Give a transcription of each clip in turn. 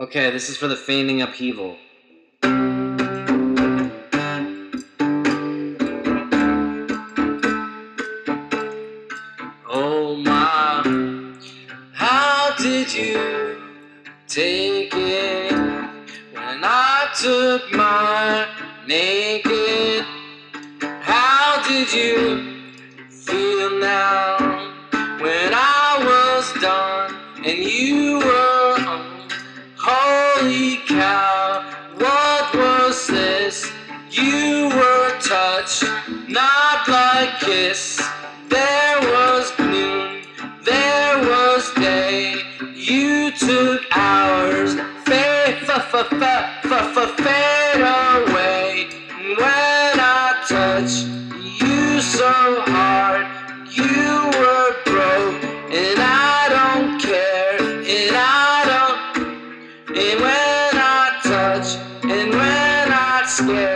Okay, this is for the feigning upheaval. Oh my, how did you take it when I took my naked? How did you feel now kiss. There was noon, there was day. You took hours, fade, f f f f f fade away. And when I touched you so hard, you were broke, and I don't care, and I don't. And when I touch, and when I scare,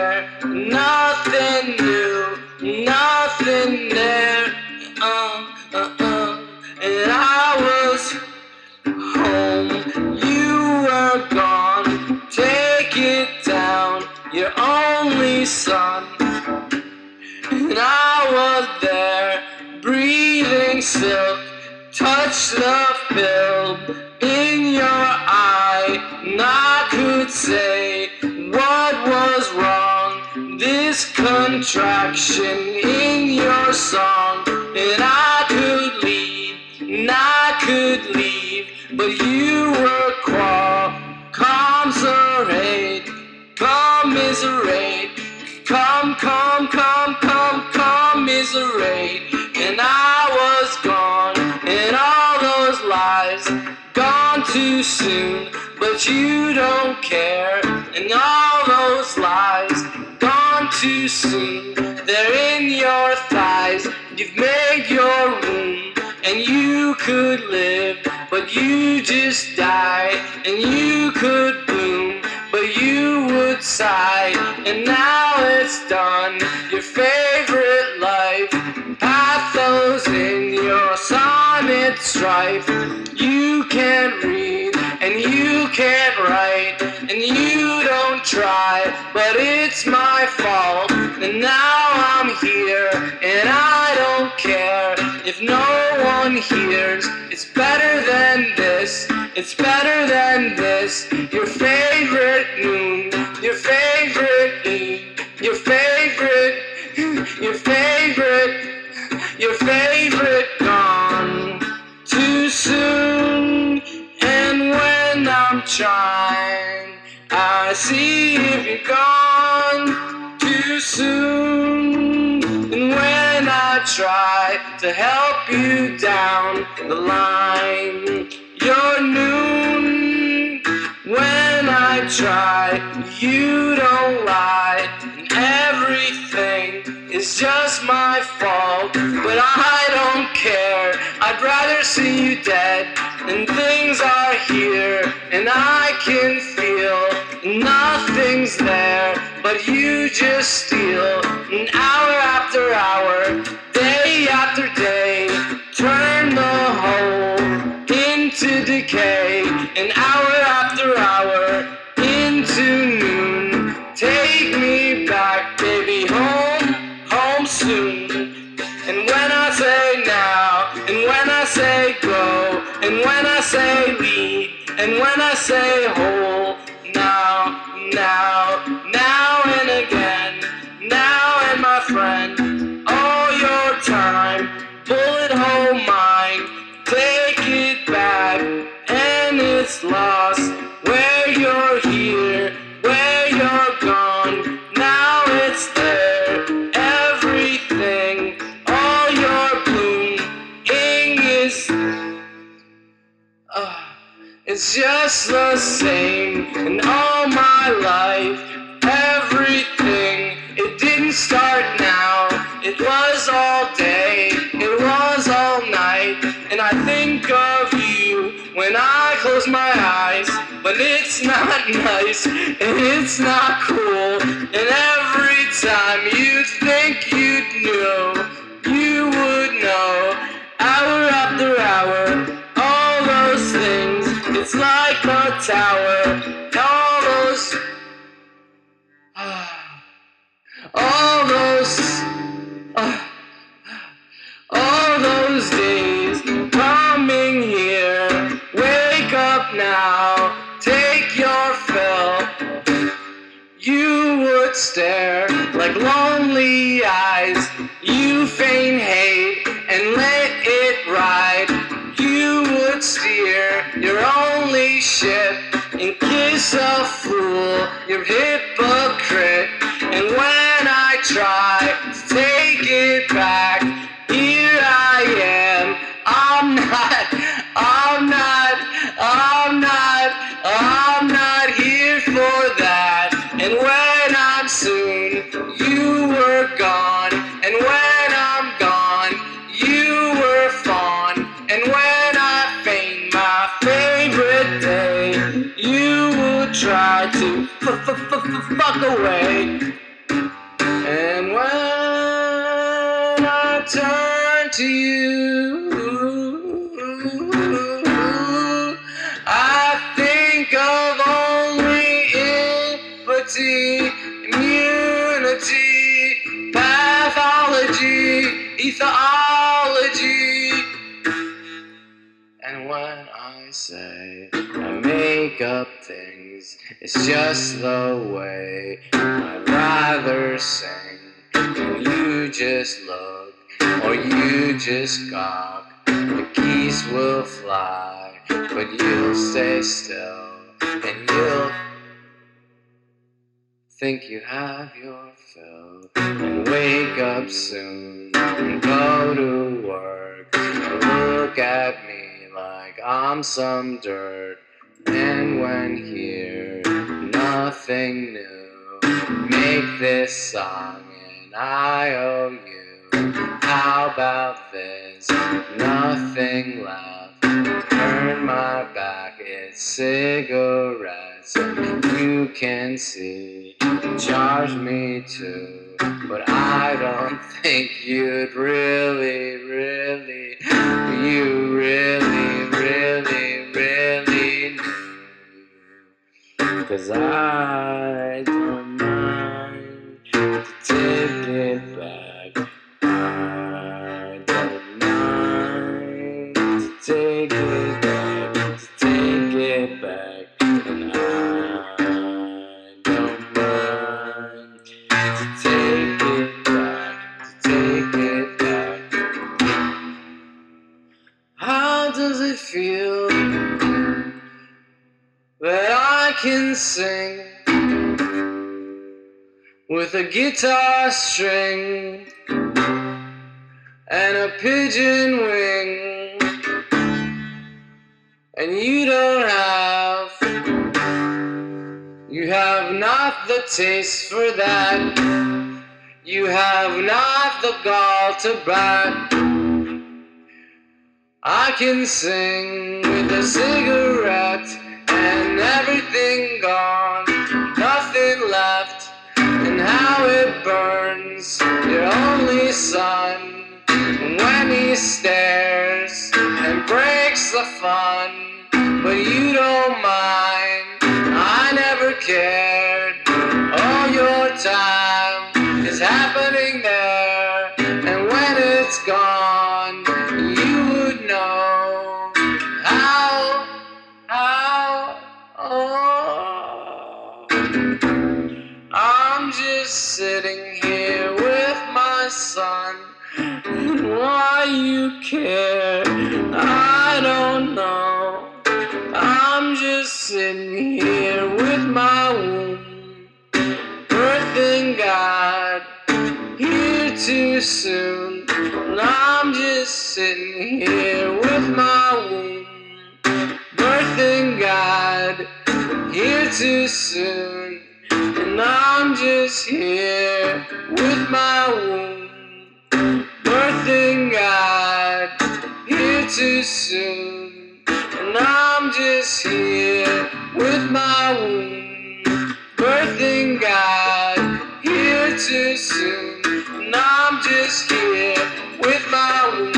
And I was there, breathing silk, touch the film in your eye, and I could say what was wrong. This contraction in your song, and I could leave, and I could leave, but you were you don't care, and all those lies gone too soon. They're in your thighs, you've made your room, and you could live, but you just die, and you could bloom, but you would sigh, and now it's done. Your favorite but it's my fault, and now I'm here, and I don't care if no one hears. It's better than this, it's better than try to help you down the line, you're noon. When I try, you don't lie, everything is just my fault. But I don't care, I'd rather see you dead. And things are here, and I can feel nothing's there, but you just steal. Say hold, now, now, now and again, now and my friend, all your time, bullet hole mine, take it back, and it's lost. Where you're here, where you're gone, now it's there, everything, all your blooming is. Uh, it's just the same in all my life. Everything, it didn't start now. It was all day, it was all night. And I think of you when I close my eyes. But it's not nice, and it's not cool. And ship and kiss a fool, your hypocrite. And when I try to take it back, f- fuck away. And when I turn to you, I think of only empathy, immunity, pathology, ethology. Things, it's just the way I'd rather sing. And you just look, or you just gawk. The geese will fly, but you'll stay still, and you'll think you have your fill, and wake up soon, and go to work, and look at me like I'm some dirt. And when here, nothing new, make this song, and I owe you. How about this? Nothing left. Turn my back, it's cigarettes. You can see, charge me too. But I don't think you'd really, really, you really, Cause I don't mind to take it back. I don't mind to take it back, to take it back. And I don't mind to take it back, to take it back. How does it feel can sing with a guitar string and a pigeon wing, and you don't have, you have not the taste for that. You have not the gall to bat. I can sing with a cigarette burns your only son when he stares and breaks the fun. But you don't mind, care, I don't know. I'm just sitting here with my womb, birthing God here too soon. And I'm just sitting here with my womb, birthing God here too soon. And I'm just here with my womb, too soon. And I'm just here with my wound, birthing God here too soon. And I'm just here with my wound,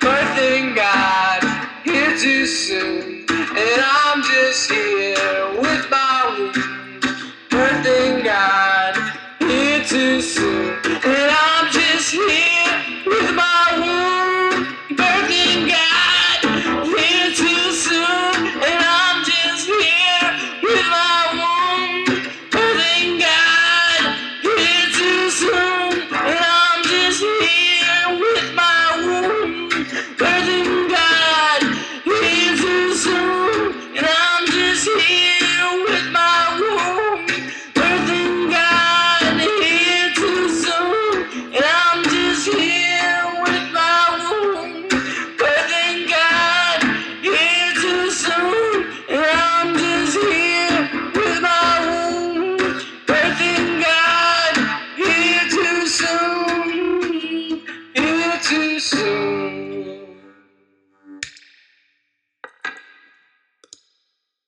birthing God here too soon. And I'm just here with my wound.